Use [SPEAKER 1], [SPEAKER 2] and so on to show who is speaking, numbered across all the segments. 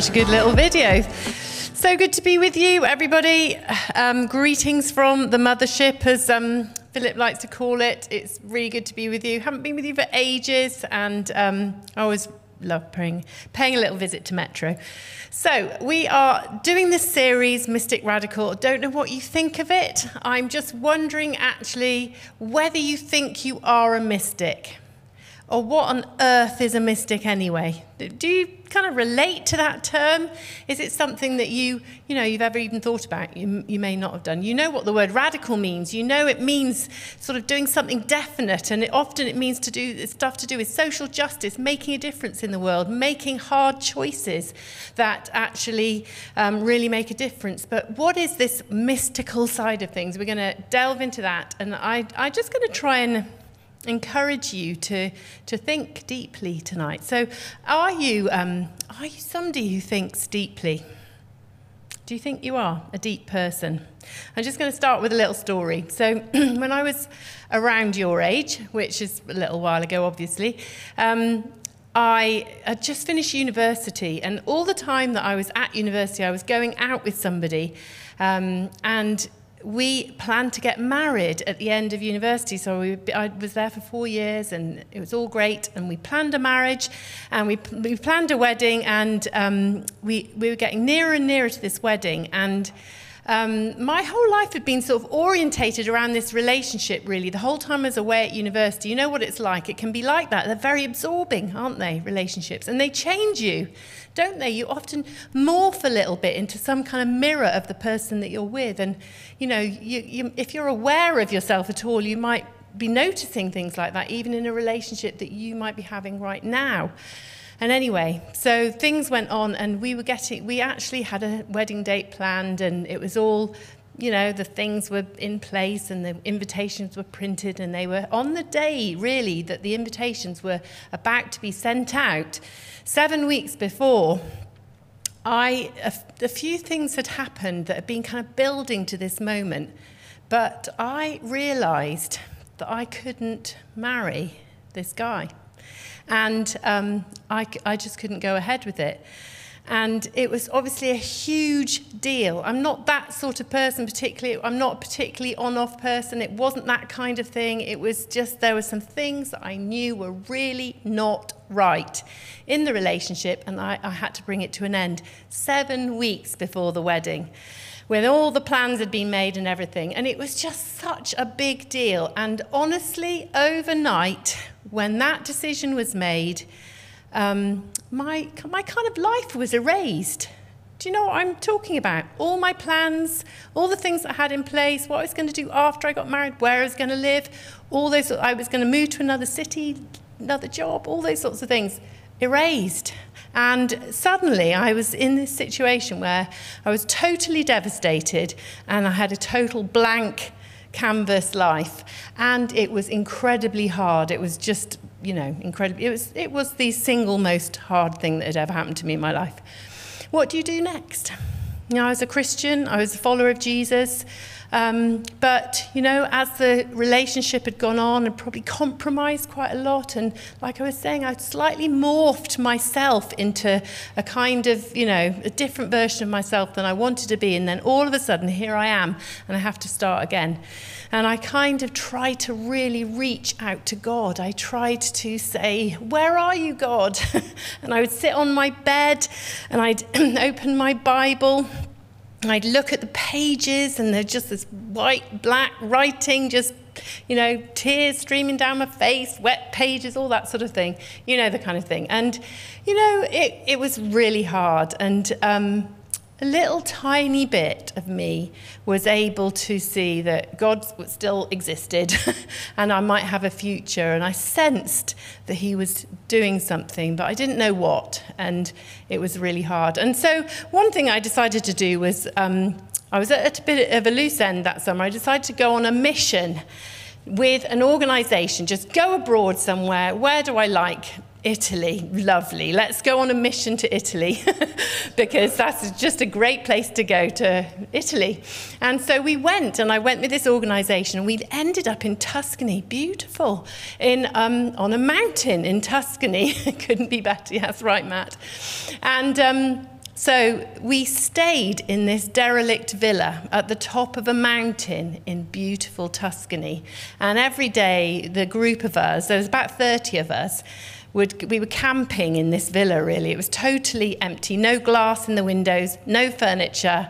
[SPEAKER 1] such a good little video. So good to be with you, everybody. Um, greetings from the mothership, as um, Philip likes to call it. It's really good to be with you. Haven't been with you for ages, and um, I always love paying, paying a little visit to Metro. So, we are doing this series, Mystic Radical. Don't know what you think of it. I'm just wondering actually whether you think you are a mystic. Or what on earth is a mystic anyway? Do you kind of relate to that term? Is it something that you, you know, you've ever even thought about? You, you may not have done. You know what the word radical means. You know it means sort of doing something definite, and it, often it means to do stuff to do with social justice, making a difference in the world, making hard choices that actually um, really make a difference. But what is this mystical side of things? We're going to delve into that, and I, I'm just going to try and encourage you to, to think deeply tonight. So, are you, um, are you somebody who thinks deeply? Do you think you are a deep person? I'm just going to start with a little story. So, when I was around your age, which is a little while ago, obviously, um, I had just finished university, and all the time that I was at university, I was going out with somebody, um, and we planned to get married at the end of university. So we, I was there for four years and it was all great. And we planned a marriage and we, we planned a wedding and um, we, we were getting nearer and nearer to this wedding. And um, my whole life had been sort of orientated around this relationship, really. The whole time I was away at university, you know what it's like. It can be like that. They're very absorbing, aren't they, relationships? And they change you don't they? You often morph a little bit into some kind of mirror of the person that you're with. And, you know, you, you, if you're aware of yourself at all, you might be noticing things like that, even in a relationship that you might be having right now. And anyway, so things went on, and we were getting, we actually had a wedding date planned, and it was all you know, the things were in place and the invitations were printed, and they were on the day, really, that the invitations were about to be sent out. Seven weeks before, I, a, a few things had happened that had been kind of building to this moment, but I realized that I couldn't marry this guy. And um, I, I just couldn't go ahead with it. And it was obviously a huge deal. I'm not that sort of person, particularly. I'm not a particularly on off person. It wasn't that kind of thing. It was just there were some things that I knew were really not right in the relationship, and I, I had to bring it to an end seven weeks before the wedding when all the plans had been made and everything. And it was just such a big deal. And honestly, overnight, when that decision was made, um, my, my kind of life was erased. Do you know what I'm talking about? All my plans, all the things I had in place, what I was going to do after I got married, where I was going to live, all those, I was going to move to another city, another job, all those sorts of things, erased. And suddenly I was in this situation where I was totally devastated and I had a total blank canvas life. And it was incredibly hard. It was just you know, incredible. It was, it was the single most hard thing that had ever happened to me in my life. What do you do next? You know, I was a Christian, I was a follower of Jesus. Um, but, you know, as the relationship had gone on and probably compromised quite a lot, and like I was saying, I slightly morphed myself into a kind of, you know, a different version of myself than I wanted to be. And then all of a sudden, here I am, and I have to start again. And I kind of tried to really reach out to God. I tried to say, Where are you, God? and I would sit on my bed and I'd open my Bible. And I'd look at the pages, and there's just this white, black writing, just, you know, tears streaming down my face, wet pages, all that sort of thing. You know, the kind of thing. And, you know, it, it was really hard. And, um, a little tiny bit of me was able to see that God still existed and I might have a future. And I sensed that He was doing something, but I didn't know what. And it was really hard. And so, one thing I decided to do was um, I was at a bit of a loose end that summer. I decided to go on a mission with an organization, just go abroad somewhere. Where do I like? Italy, lovely. Let's go on a mission to Italy because that's just a great place to go to Italy. And so we went, and I went with this organization. We ended up in Tuscany, beautiful, in, um, on a mountain in Tuscany. Couldn't be better. That's right, Matt. And um, so we stayed in this derelict villa at the top of a mountain in beautiful Tuscany. And every day, the group of us, there was about 30 of us, would, we were camping in this villa, really. It was totally empty, no glass in the windows, no furniture,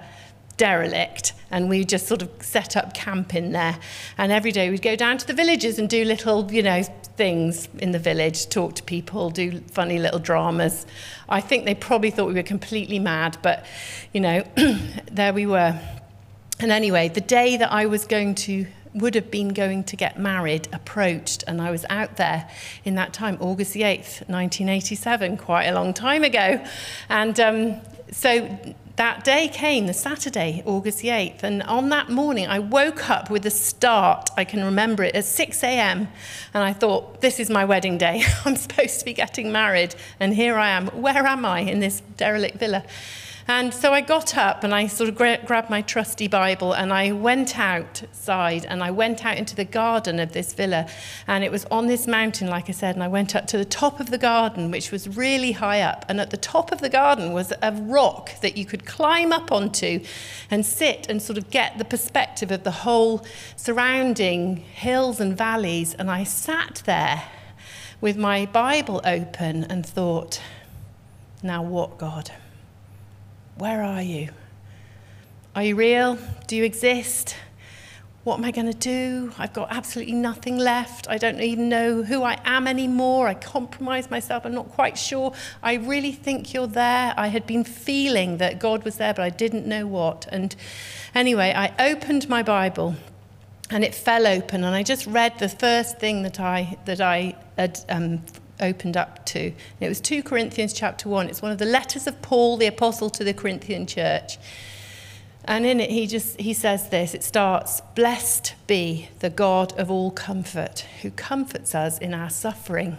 [SPEAKER 1] derelict. And we just sort of set up camp in there. And every day we'd go down to the villages and do little you know things in the village talk to people do funny little dramas. I think they probably thought we were completely mad but you know there we were. And anyway the day that i was going to would have been going to get married approached and i was out there in that time august the 8th 1987 quite a long time ago and um, so that day came, the Saturday, August the 8th, and on that morning I woke up with a start. I can remember it at 6 a.m. And I thought, this is my wedding day. I'm supposed to be getting married, and here I am. Where am I in this derelict villa? And so I got up and I sort of gra- grabbed my trusty Bible and I went outside and I went out into the garden of this villa. And it was on this mountain, like I said, and I went up to the top of the garden, which was really high up. And at the top of the garden was a rock that you could climb up onto and sit and sort of get the perspective of the whole surrounding hills and valleys. And I sat there with my Bible open and thought, now what, God? Where are you? Are you real? Do you exist? What am I going to do? I've got absolutely nothing left. I don't even know who I am anymore. I compromise myself. I'm not quite sure. I really think you're there. I had been feeling that God was there, but I didn't know what. And anyway, I opened my Bible and it fell open, and I just read the first thing that I, that I had um, opened up to. It was 2 Corinthians chapter 1. It's one of the letters of Paul, the apostle to the Corinthian church. And in it, he just he says this. It starts, "Blessed be the God of all comfort, who comforts us in our suffering."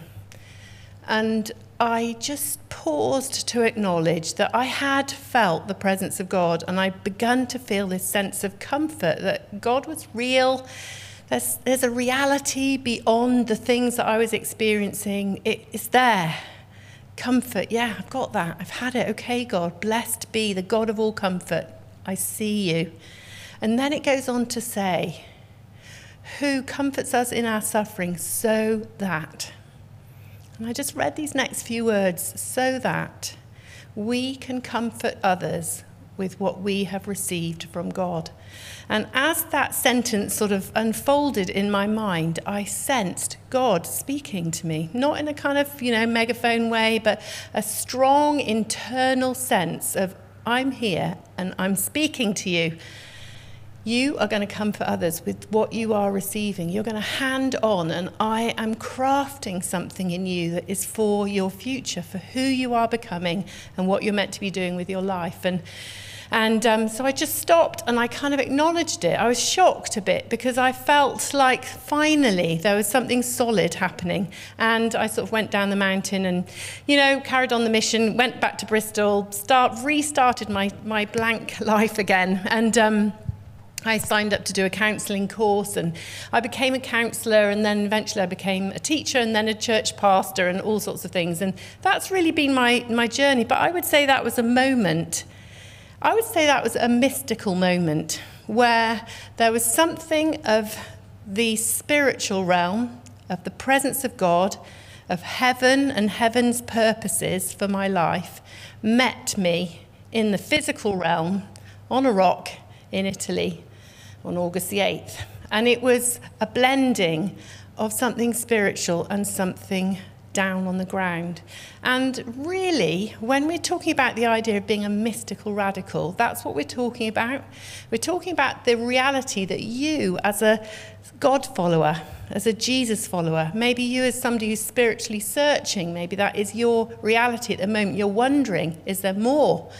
[SPEAKER 1] And I just paused to acknowledge that I had felt the presence of God, and I began to feel this sense of comfort that God was real there's, there's a reality beyond the things that I was experiencing. It is there. Comfort, yeah, I've got that. I've had it. Okay, God, blessed be the God of all comfort. I see you. And then it goes on to say, who comforts us in our suffering so that. And I just read these next few words so that we can comfort others with what we have received from God. And as that sentence sort of unfolded in my mind, I sensed God speaking to me, not in a kind of, you know, megaphone way, but a strong internal sense of, I'm here and I'm speaking to you. You are going to come for others with what you are receiving. You're going to hand on, and I am crafting something in you that is for your future, for who you are becoming, and what you're meant to be doing with your life. And and um, so I just stopped and I kind of acknowledged it. I was shocked a bit because I felt like finally there was something solid happening. And I sort of went down the mountain and, you know, carried on the mission, went back to Bristol, start, restarted my, my blank life again. And, um, I signed up to do a counselling course and I became a counsellor and then eventually I became a teacher and then a church pastor and all sorts of things. And that's really been my, my journey. But I would say that was a moment I would say that was a mystical moment where there was something of the spiritual realm, of the presence of God, of heaven and heaven's purposes for my life, met me in the physical realm on a rock in Italy on August the 8th. And it was a blending of something spiritual and something down on the ground. And really, when we're talking about the idea of being a mystical radical, that's what we're talking about. We're talking about the reality that you, as a God follower, as a Jesus follower, maybe you as somebody who's spiritually searching, maybe that is your reality at the moment. You're wondering, is there more?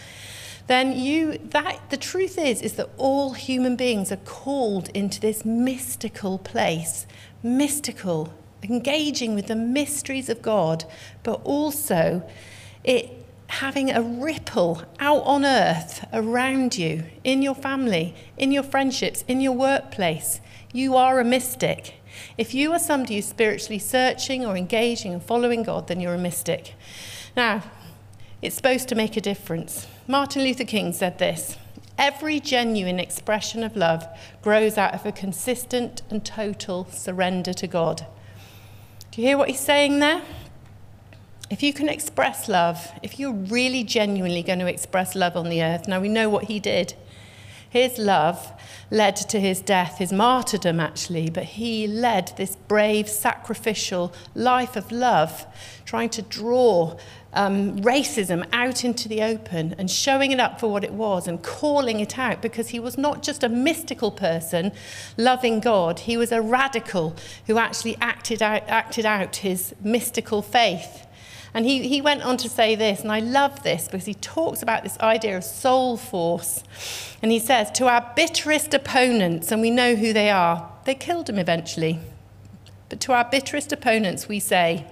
[SPEAKER 1] Then you that the truth is is that all human beings are called into this mystical place, mystical engaging with the mysteries of God, but also it having a ripple out on earth around you, in your family, in your friendships, in your workplace. You are a mystic. If you are somebody who's spiritually searching or engaging and following God, then you're a mystic. Now, It's supposed to make a difference. Martin Luther King said this Every genuine expression of love grows out of a consistent and total surrender to God. Do you hear what he's saying there? If you can express love, if you're really genuinely going to express love on the earth, now we know what he did. His love led to his death, his martyrdom actually, but he led this brave, sacrificial life of love, trying to draw um, racism out into the open and showing it up for what it was and calling it out because he was not just a mystical person loving God, he was a radical who actually acted out, acted out his mystical faith. And he, he went on to say this, and I love this because he talks about this idea of soul force. And he says, To our bitterest opponents, and we know who they are, they killed him eventually. But to our bitterest opponents, we say,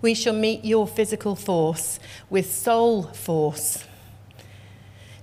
[SPEAKER 1] We shall meet your physical force with soul force.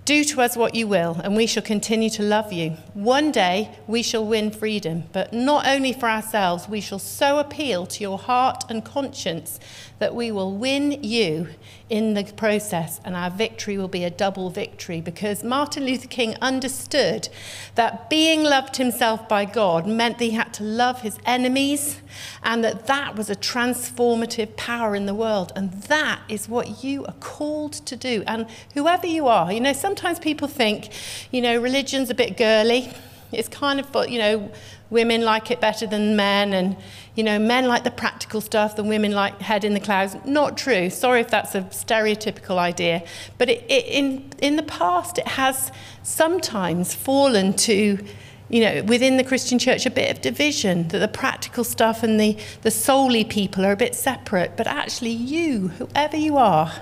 [SPEAKER 1] Do to us what you will, and we shall continue to love you. One day we shall win freedom, but not only for ourselves, we shall so appeal to your heart and conscience that we will win you in the process, and our victory will be a double victory because Martin Luther King understood that being loved himself by God meant that he had to love his enemies, and that that was a transformative power in the world. And that is what you are called to do. And whoever you are, you know, sometimes people think, you know, religion's a bit girly. It's kind of, you know, women like it better than men, and you know, men like the practical stuff, the women like head in the clouds. Not true. Sorry if that's a stereotypical idea, but it, it, in in the past, it has sometimes fallen to. You know, within the Christian church, a bit of division that the practical stuff and the, the souly people are a bit separate. But actually, you, whoever you are,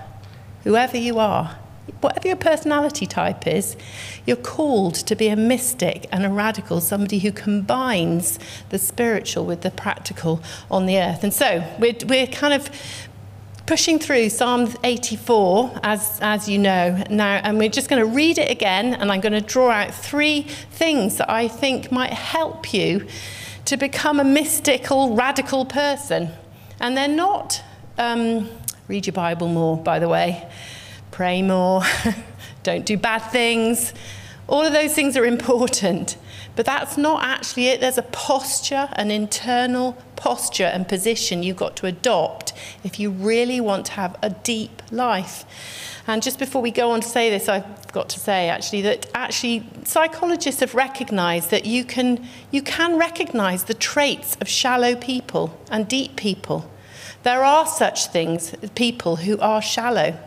[SPEAKER 1] whoever you are, whatever your personality type is, you're called to be a mystic and a radical, somebody who combines the spiritual with the practical on the earth. And so we're, we're kind of pushing through Psalm 84, as, as you know now, and we're just going to read it again, and I'm going to draw out three things that I think might help you to become a mystical, radical person. And they're not, um, read your Bible more, by the way pray more, don't do bad things. All of those things are important, but that's not actually it. There's a posture, an internal posture and position you've got to adopt if you really want to have a deep life. And just before we go on to say this, I've got to say actually that actually psychologists have recognized that you can, you can recognize the traits of shallow people and deep people. There are such things, people who are shallow.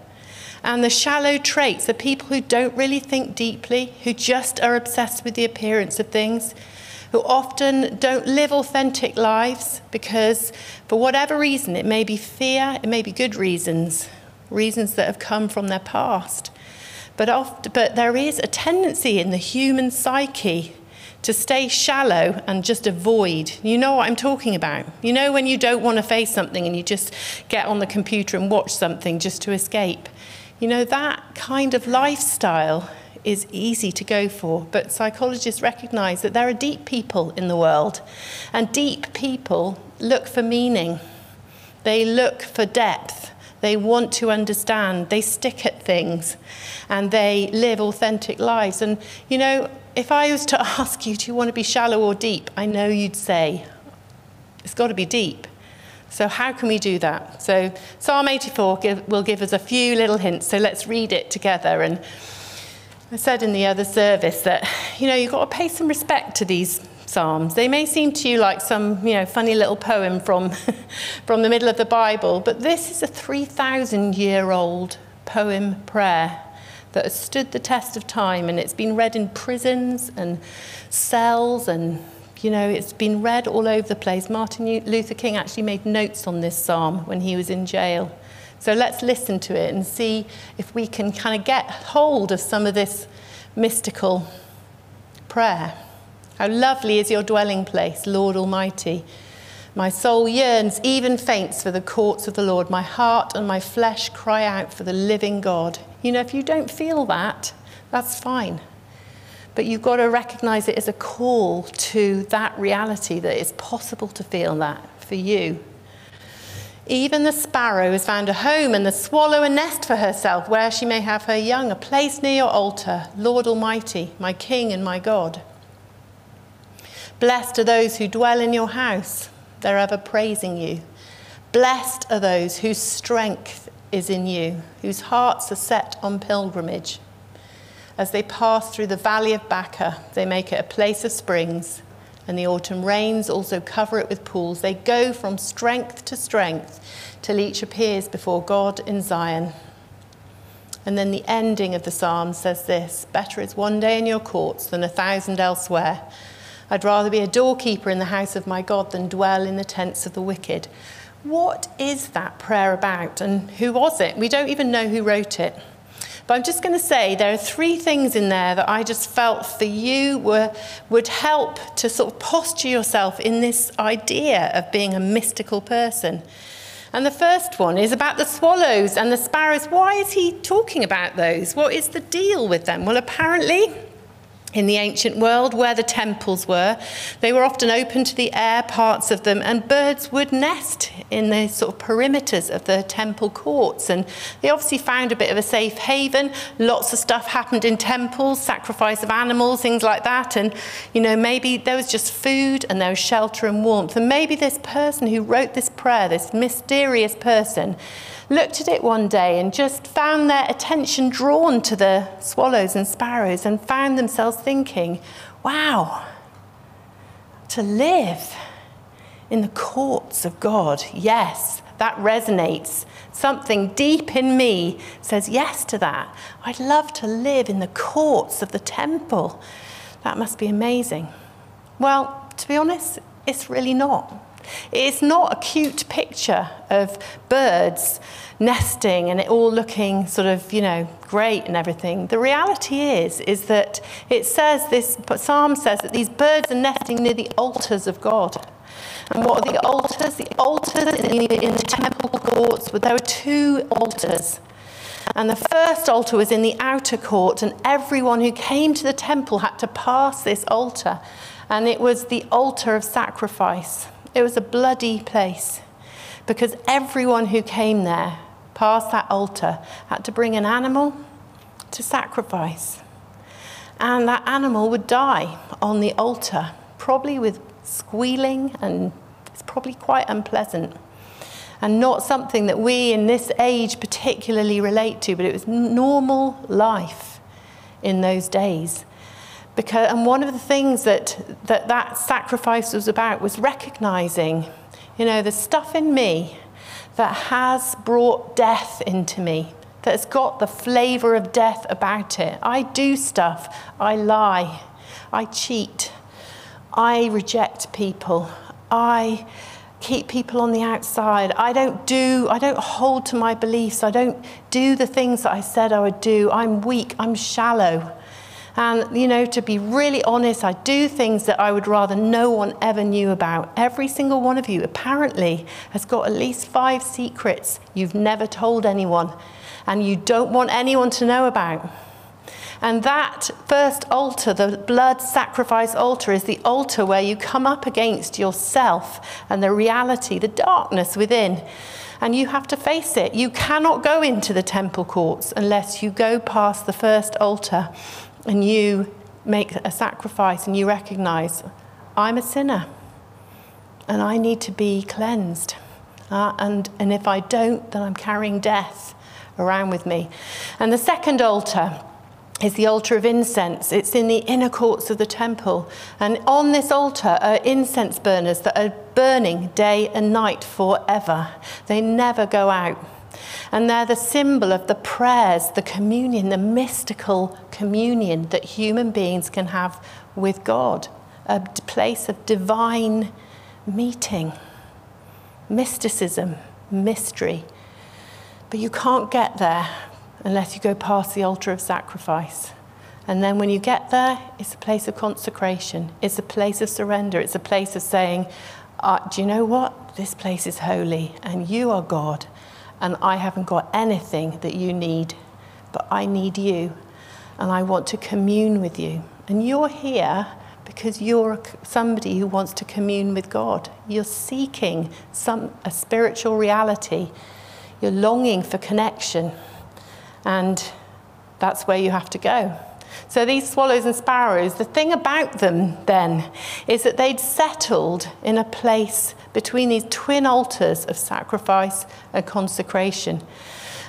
[SPEAKER 1] And the shallow traits are people who don't really think deeply, who just are obsessed with the appearance of things, who often don't live authentic lives because, for whatever reason, it may be fear, it may be good reasons, reasons that have come from their past. But, oft, but there is a tendency in the human psyche to stay shallow and just avoid. You know what I'm talking about. You know when you don't want to face something and you just get on the computer and watch something just to escape. You know, that kind of lifestyle is easy to go for, but psychologists recognize that there are deep people in the world, and deep people look for meaning, they look for depth. They want to understand, they stick at things, and they live authentic lives. And, you know, if I was to ask you, do you want to be shallow or deep? I know you'd say, it's got to be deep. So, how can we do that? So, Psalm 84 give, will give us a few little hints. So, let's read it together. And I said in the other service that, you know, you've got to pay some respect to these Psalms. They may seem to you like some, you know, funny little poem from, from the middle of the Bible, but this is a 3,000 year old poem prayer that has stood the test of time and it's been read in prisons and cells and you know, it's been read all over the place. Martin Luther King actually made notes on this psalm when he was in jail. So let's listen to it and see if we can kind of get hold of some of this mystical prayer. How lovely is your dwelling place, Lord Almighty. My soul yearns, even faints, for the courts of the Lord. My heart and my flesh cry out for the living God. You know, if you don't feel that, that's fine. But you've got to recognize it as a call to that reality that it's possible to feel that for you. Even the sparrow has found a home, and the swallow a nest for herself, where she may have her young, a place near your altar, Lord Almighty, my King and my God. Blessed are those who dwell in your house, they're ever praising you. Blessed are those whose strength is in you, whose hearts are set on pilgrimage. As they pass through the valley of Baca, they make it a place of springs, and the autumn rains also cover it with pools. They go from strength to strength till each appears before God in Zion. And then the ending of the psalm says this Better is one day in your courts than a thousand elsewhere. I'd rather be a doorkeeper in the house of my God than dwell in the tents of the wicked. What is that prayer about and who was it? We don't even know who wrote it. But I'm just going to say there are three things in there that I just felt for you were, would help to sort of posture yourself in this idea of being a mystical person. And the first one is about the swallows and the sparrows. Why is he talking about those? What is the deal with them? Well, apparently, in the ancient world where the temples were. They were often open to the air, parts of them, and birds would nest in the sort of perimeters of the temple courts. And they obviously found a bit of a safe haven. Lots of stuff happened in temples, sacrifice of animals, things like that. And, you know, maybe there was just food and there was shelter and warmth. And maybe this person who wrote this prayer, this mysterious person, looked at it one day and just found their attention drawn to the swallows and sparrows and found themselves thinking, wow, to live in the courts of God, yes, that resonates. Something deep in me says yes to that. I'd love to live in the courts of the temple. That must be amazing. Well, to be honest, it's really not. It's not a cute picture of birds nesting and it all looking sort of, you know, great and everything. The reality is, is that it says this, Psalm says that these birds are nesting near the altars of God. And what are the altars? The altars in the, in the temple courts, there were two altars. And the first altar was in the outer court, and everyone who came to the temple had to pass this altar. And it was the altar of sacrifice. It was a bloody place because everyone who came there, past that altar, had to bring an animal to sacrifice. And that animal would die on the altar, probably with squealing, and it's probably quite unpleasant. And not something that we in this age particularly relate to, but it was normal life in those days. Because, and one of the things that, that that sacrifice was about was recognizing, you know, the stuff in me that has brought death into me, that's got the flavor of death about it. I do stuff, I lie, I cheat, I reject people, I keep people on the outside. I don't do, I don't hold to my beliefs. I don't do the things that I said I would do. I'm weak, I'm shallow. And, you know, to be really honest, I do things that I would rather no one ever knew about. Every single one of you apparently has got at least five secrets you've never told anyone and you don't want anyone to know about. And that first altar, the blood sacrifice altar, is the altar where you come up against yourself and the reality, the darkness within. And you have to face it. You cannot go into the temple courts unless you go past the first altar and you make a sacrifice and you recognize, I'm a sinner and I need to be cleansed. Uh, and, and if I don't, then I'm carrying death around with me. And the second altar is the altar of incense. It's in the inner courts of the temple. And on this altar are incense burners that are burning day and night forever. They never go out. And they're the symbol of the prayers, the communion, the mystical communion that human beings can have with God, a place of divine meeting, mysticism, mystery. But you can't get there unless you go past the altar of sacrifice. And then when you get there, it's a place of consecration. It's a place of surrender. It's a place of saying, uh, Do you know what? This place is holy, and you are God, and I haven't got anything that you need, but I need you, and I want to commune with you. And you're here because you're somebody who wants to commune with God. You're seeking some, a spiritual reality. You're longing for connection. And that's where you have to go. So these swallows and sparrows, the thing about them then is that they'd settled in a place between these twin altars of sacrifice and consecration.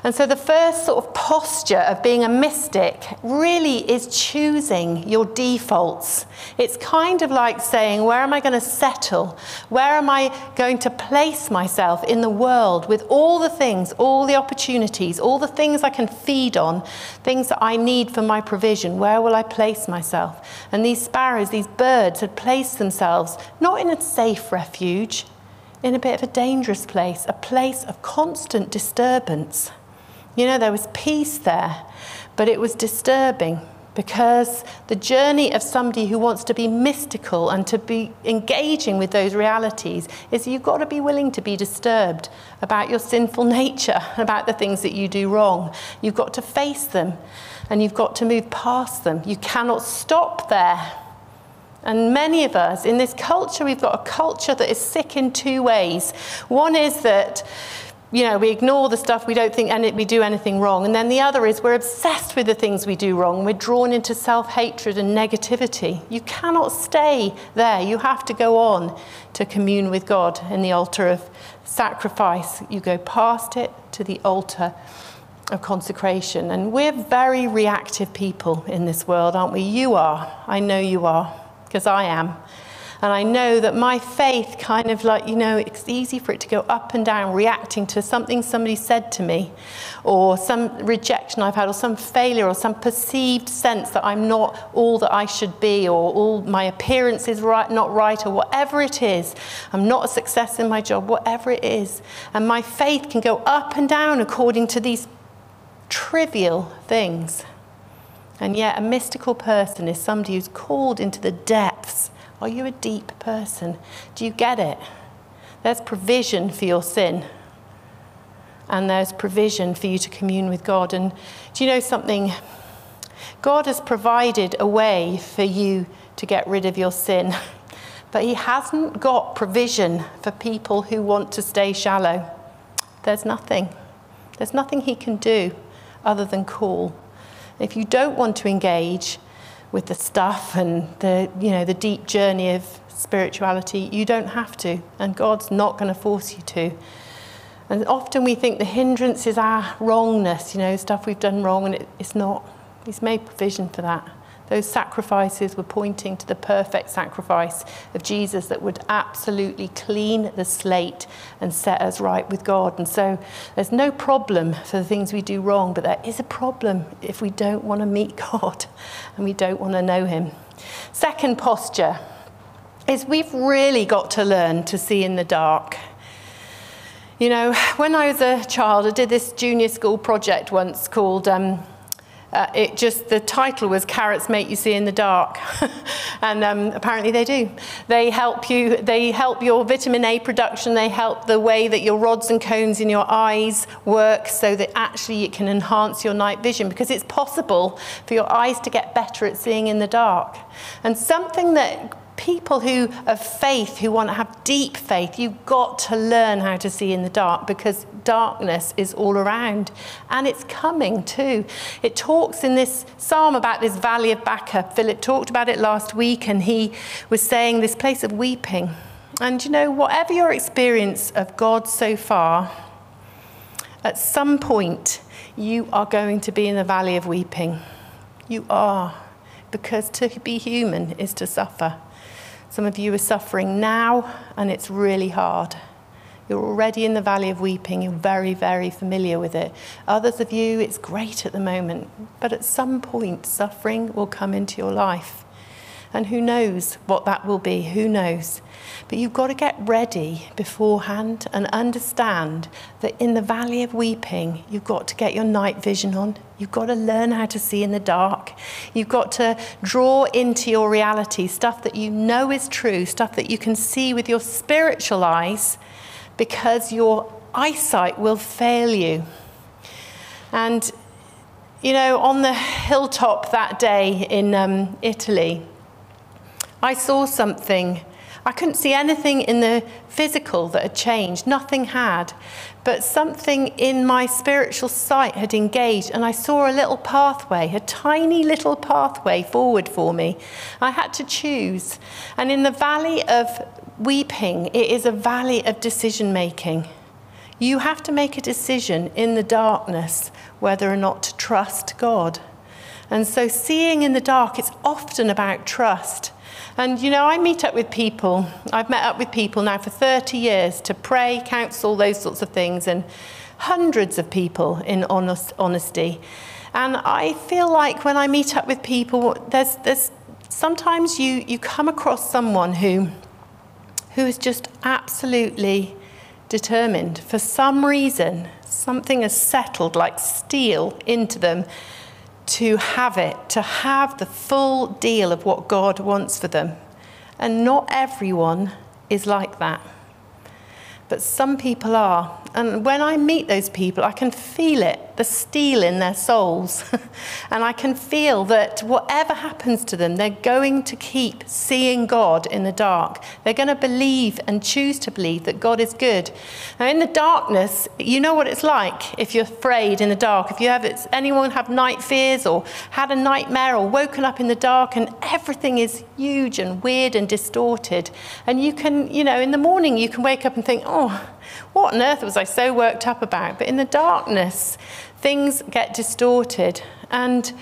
[SPEAKER 1] And so the first sort of posture of being a mystic really is choosing your defaults. It's kind of like saying, where am I going to settle? Where am I going to place myself in the world with all the things, all the opportunities, all the things I can feed on, things that I need for my provision? Where will I place myself? And these sparrows, these birds, had placed themselves not in a safe refuge, in a bit of a dangerous place, a place of constant disturbance. You know, there was peace there, but it was disturbing because the journey of somebody who wants to be mystical and to be engaging with those realities is you've got to be willing to be disturbed about your sinful nature, about the things that you do wrong. You've got to face them and you've got to move past them. You cannot stop there. And many of us in this culture, we've got a culture that is sick in two ways. One is that you know, we ignore the stuff we don't think and we do anything wrong. And then the other is we're obsessed with the things we do wrong. We're drawn into self hatred and negativity. You cannot stay there. You have to go on to commune with God in the altar of sacrifice. You go past it to the altar of consecration. And we're very reactive people in this world, aren't we? You are. I know you are, because I am. And I know that my faith kind of like, you know, it's easy for it to go up and down, reacting to something somebody said to me, or some rejection I've had, or some failure, or some perceived sense that I'm not all that I should be, or all my appearance is right, not right, or whatever it is. I'm not a success in my job, whatever it is. And my faith can go up and down according to these trivial things. And yet, a mystical person is somebody who's called into the depths are you a deep person? Do you get it? There's provision for your sin. And there's provision for you to commune with God. And do you know something? God has provided a way for you to get rid of your sin, but He hasn't got provision for people who want to stay shallow. There's nothing. There's nothing He can do other than call. If you don't want to engage, with the stuff and the, you know, the deep journey of spirituality. You don't have to, and God's not going to force you to. And often we think the hindrance is our wrongness, you know, stuff we've done wrong, and it, it's not. He's made provision for that. Those sacrifices were pointing to the perfect sacrifice of Jesus that would absolutely clean the slate and set us right with God. And so there's no problem for the things we do wrong, but there is a problem if we don't want to meet God and we don't want to know Him. Second posture is we've really got to learn to see in the dark. You know, when I was a child, I did this junior school project once called um, uh, it just the title was carrots make you see in the dark. And um, apparently they do. They help you they help your vitamin a production. They help the way that your rods and cones in your eyes work so that actually it can enhance your night vision because it's possible for your eyes to get better at seeing in the dark. And something that people who of faith who want to have deep faith you've got to learn how to see in the dark because darkness is all around and it's coming too. It talks in this psalm about this valley of baca. Philip talked about it last week and he was saying this place of weeping. And you know whatever your experience of god so far at some point you are going to be in the valley of weeping. You are because to be human is to suffer some of you are suffering now, and it's really hard. You're already in the valley of weeping. You're very, very familiar with it. Others of you, it's great at the moment. But at some point, suffering will come into your life. And who knows what that will be? Who knows? But you've got to get ready beforehand and understand that in the valley of weeping, you've got to get your night vision on. You've got to learn how to see in the dark. You've got to draw into your reality stuff that you know is true, stuff that you can see with your spiritual eyes, because your eyesight will fail you. And, you know, on the hilltop that day in um, Italy, I saw something. I couldn't see anything in the physical that had changed, nothing had. But something in my spiritual sight had engaged, and I saw a little pathway, a tiny little pathway forward for me. I had to choose. And in the valley of weeping, it is a valley of decision making. You have to make a decision in the darkness whether or not to trust God. And so, seeing in the dark, it's often about trust. And you know, I meet up with people, I've met up with people now for 30 years to pray, counsel, those sorts of things, and hundreds of people in honest, honesty. And I feel like when I meet up with people, there's, there's sometimes you, you come across someone who, who is just absolutely determined. For some reason, something has settled like steel into them to have it, to have the full deal of what God wants for them. And not everyone is like that. But some people are. And when I meet those people, I can feel it the steel in their souls. and I can feel that whatever happens to them, they're going to keep seeing God in the dark. They're going to believe and choose to believe that God is good. Now, in the darkness, you know what it's like if you're afraid in the dark. If you have anyone have night fears or had a nightmare or woken up in the dark and everything is huge and weird and distorted. And you can, you know, in the morning you can wake up and think, oh, what on earth was I so worked up about? But in the darkness, things get distorted. And,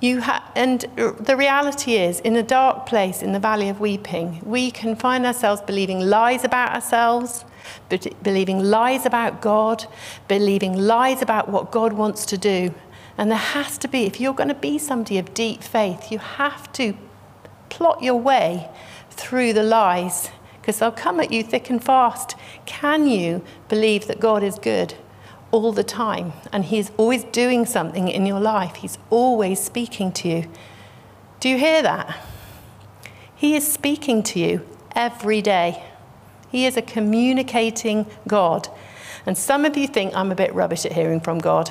[SPEAKER 1] you ha- and the reality is, in a dark place in the valley of weeping, we can find ourselves believing lies about ourselves, believing lies about God, believing lies about what God wants to do. And there has to be, if you're going to be somebody of deep faith, you have to plot your way through the lies because they'll come at you thick and fast. Can you believe that God is good all the time and He's always doing something in your life? He's always speaking to you. Do you hear that? He is speaking to you every day. He is a communicating God. And some of you think I'm a bit rubbish at hearing from God.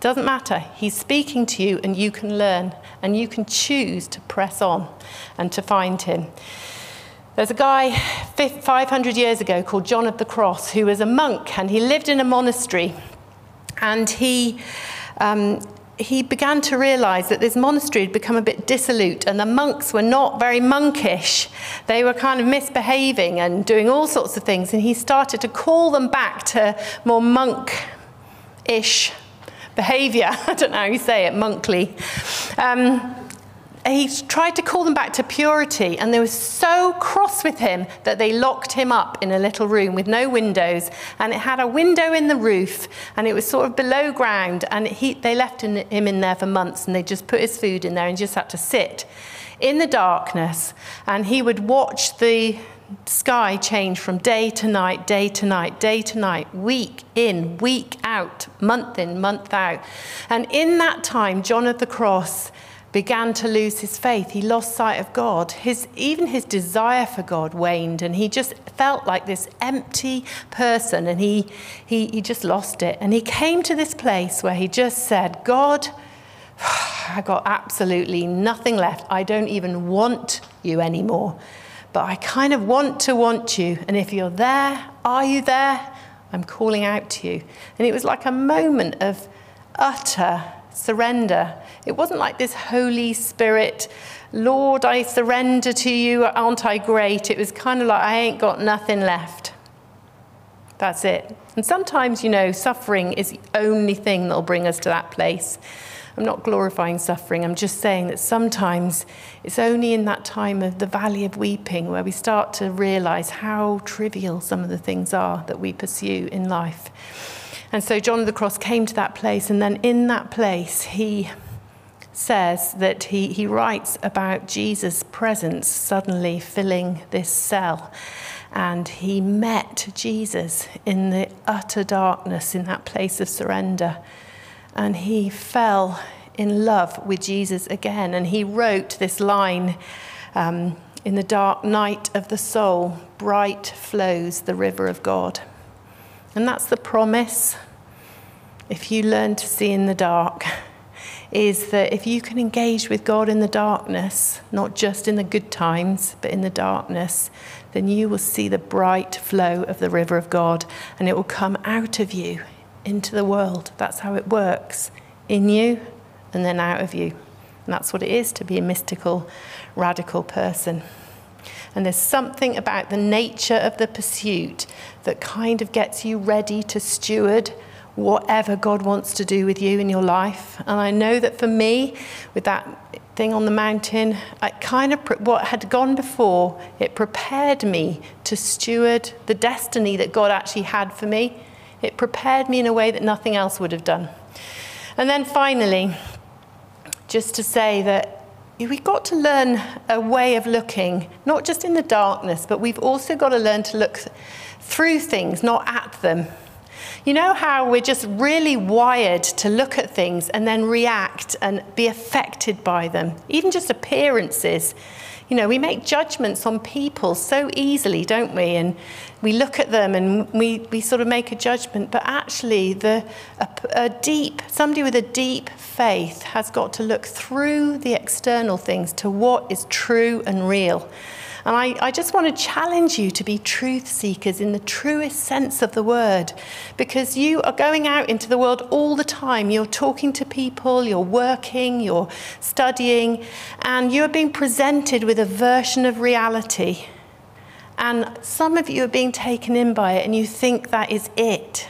[SPEAKER 1] Doesn't matter. He's speaking to you, and you can learn, and you can choose to press on and to find Him. There's a guy 500 years ago called John of the Cross who was a monk and he lived in a monastery. And he, um, he began to realize that this monastery had become a bit dissolute and the monks were not very monkish. They were kind of misbehaving and doing all sorts of things. And he started to call them back to more monk ish behavior. I don't know how you say it, monkly. Um, he tried to call them back to purity, and they were so cross with him that they locked him up in a little room with no windows. And it had a window in the roof, and it was sort of below ground. And he, they left him in there for months, and they just put his food in there and just had to sit in the darkness. And he would watch the sky change from day to night, day to night, day to night, week in, week out, month in, month out. And in that time, John of the Cross began to lose his faith. He lost sight of God. His, even his desire for God waned, and he just felt like this empty person, and he, he, he just lost it. And he came to this place where he just said, God, I got absolutely nothing left. I don't even want you anymore. But I kind of want to want you. And if you're there, are you there? I'm calling out to you. And it was like a moment of utter surrender. It wasn't like this Holy Spirit, Lord, I surrender to you, aren't I great? It was kind of like, I ain't got nothing left. That's it. And sometimes, you know, suffering is the only thing that'll bring us to that place. I'm not glorifying suffering. I'm just saying that sometimes it's only in that time of the valley of weeping where we start to realize how trivial some of the things are that we pursue in life. And so John of the Cross came to that place, and then in that place, he says that he, he writes about Jesus' presence suddenly filling this cell. And he met Jesus in the utter darkness, in that place of surrender. And he fell in love with Jesus again. And he wrote this line um, In the dark night of the soul, bright flows the river of God. And that's the promise. If you learn to see in the dark, is that if you can engage with God in the darkness, not just in the good times, but in the darkness, then you will see the bright flow of the river of God and it will come out of you into the world. That's how it works in you and then out of you. And that's what it is to be a mystical, radical person. And there's something about the nature of the pursuit that kind of gets you ready to steward whatever God wants to do with you in your life. And I know that for me, with that thing on the mountain, I kind of what had gone before, it prepared me to steward the destiny that God actually had for me. It prepared me in a way that nothing else would have done. And then finally, just to say that we've got to learn a way of looking, not just in the darkness, but we've also got to learn to look through things, not at them. You know how we're just really wired to look at things and then react and be affected by them, even just appearances. You know, we make judgments on people so easily, don't we? And we look at them and we, we sort of make a judgment. But actually, the, a, a deep, somebody with a deep faith has got to look through the external things to what is true and real. And I, I just want to challenge you to be truth seekers in the truest sense of the word, because you are going out into the world all the time. You're talking to people, you're working, you're studying, and you're being presented with a version of reality. And some of you are being taken in by it, and you think that is it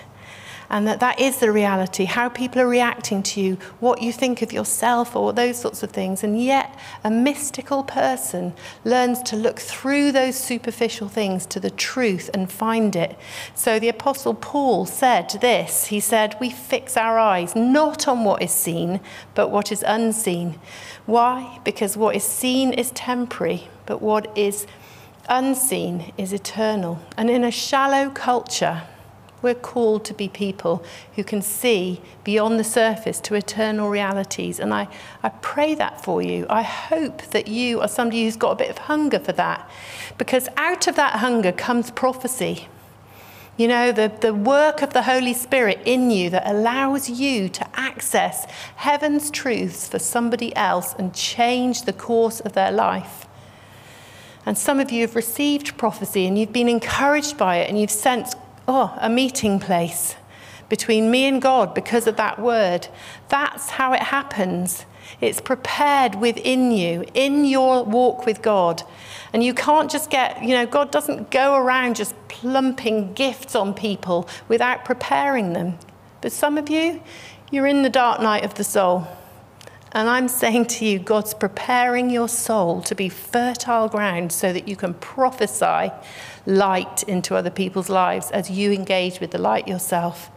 [SPEAKER 1] and that that is the reality, how people are reacting to you, what you think of yourself, or those sorts of things. And yet, a mystical person learns to look through those superficial things to the truth and find it. So the Apostle Paul said this He said, We fix our eyes not on what is seen, but what is unseen. Why? Because what is seen is temporary, but what is unseen is eternal. And in a shallow culture, we're called to be people who can see beyond the surface to eternal realities. And I, I pray that for you. I hope that you are somebody who's got a bit of hunger for that. Because out of that hunger comes prophecy. You know, the, the work of the Holy Spirit in you that allows you to access heaven's truths for somebody else and change the course of their life. And some of you have received prophecy and you've been encouraged by it and you've sensed oh, a meeting place between me and God because of that word. That's how it happens. It's prepared within you, in your walk with God. And you can't just get, you know, God doesn't go around just plumping gifts on people without preparing them. But some of you, you're in the dark night of the soul. And I'm saying to you, God's preparing your soul to be fertile ground so that you can prophesy light into other people's lives as you engage with the light yourself.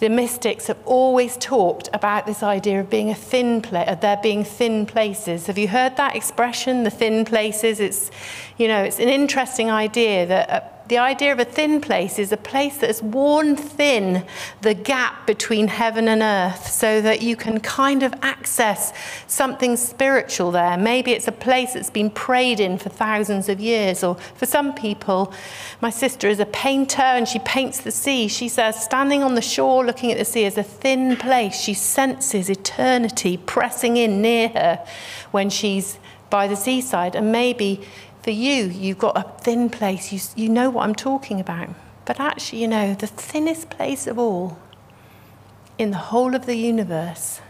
[SPEAKER 1] The mystics have always talked about this idea of being a thin place, of uh, there being thin places. Have you heard that expression, the thin places? It's, you know, it's an interesting idea that uh, the idea of a thin place is a place that has worn thin the gap between heaven and earth so that you can kind of access something spiritual there. Maybe it's a place that's been prayed in for thousands of years, or for some people, my sister is a painter and she paints the sea. She says, standing on the shore looking at the sea is a thin place. She senses eternity pressing in near her when she's by the seaside. And maybe for you, you've got a thin place. You, you know what I'm talking about. But actually, you know, the thinnest place of all in the whole of the universe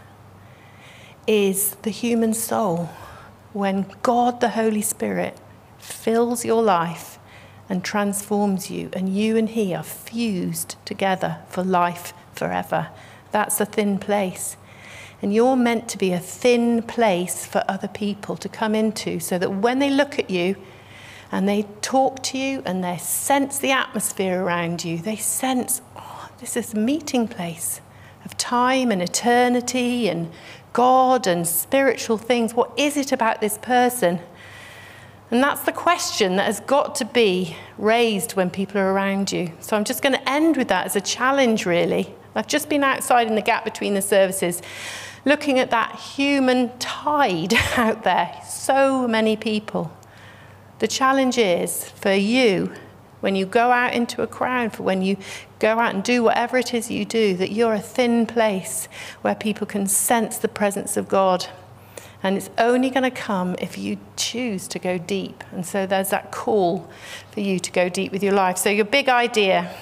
[SPEAKER 1] is the human soul. When God, the Holy Spirit, fills your life and transforms you, and you and He are fused together for life forever. That's a thin place. And you're meant to be a thin place for other people to come into so that when they look at you and they talk to you and they sense the atmosphere around you, they sense, oh, this is a meeting place of time and eternity and God and spiritual things. What is it about this person? And that's the question that has got to be raised when people are around you. So I'm just going to end with that as a challenge, really. I've just been outside in the gap between the services looking at that human tide out there, so many people. The challenge is for you when you go out into a crowd, for when you go out and do whatever it is you do, that you're a thin place where people can sense the presence of God. And it's only going to come if you choose to go deep. And so there's that call for you to go deep with your life. So, your big idea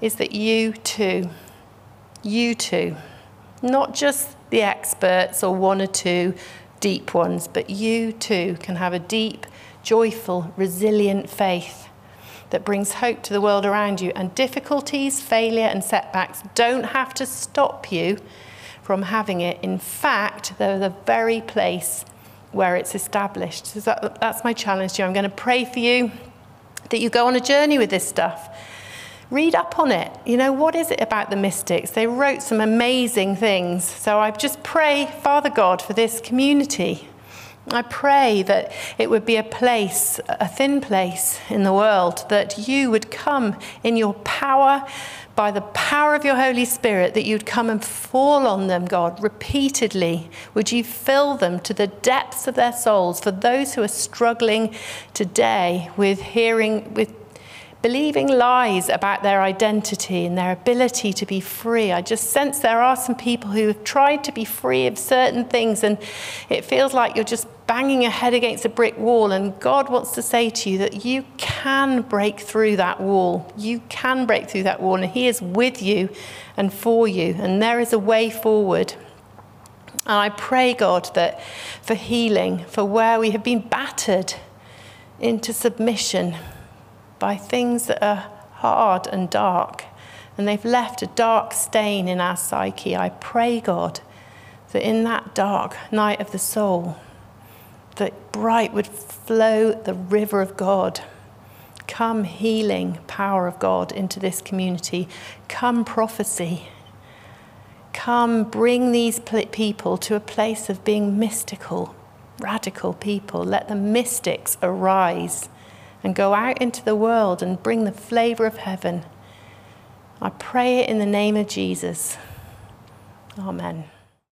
[SPEAKER 1] is that you too, you too, not just the experts or one or two deep ones, but you too can have a deep, joyful, resilient faith that brings hope to the world around you. And difficulties, failure, and setbacks don't have to stop you from having it. In fact, they're the very place where it's established. So that, that's my challenge to you. I'm going to pray for you that you go on a journey with this stuff. Read up on it. You know, what is it about the mystics? They wrote some amazing things. So I just pray, Father God, for this community I pray that it would be a place, a thin place in the world, that you would come in your power, by the power of your Holy Spirit, that you'd come and fall on them, God, repeatedly. Would you fill them to the depths of their souls for those who are struggling today with hearing, with believing lies about their identity and their ability to be free. I just sense there are some people who have tried to be free of certain things, and it feels like you're just banging your head against a brick wall. And God wants to say to you that you can break through that wall. You can break through that wall, and He is with you and for you, and there is a way forward. And I pray, God, that for healing, for where we have been battered into submission by things that are hard and dark, and they've left a dark stain in our psyche. I pray, God, that in that dark night of the soul, that bright would flow the river of God. Come healing power of God into this community. Come prophecy. Come bring these people to a place of being mystical, radical people. Let the mystics arise and go out into the world and bring the flavor of heaven. I pray it in the name of Jesus. Amen.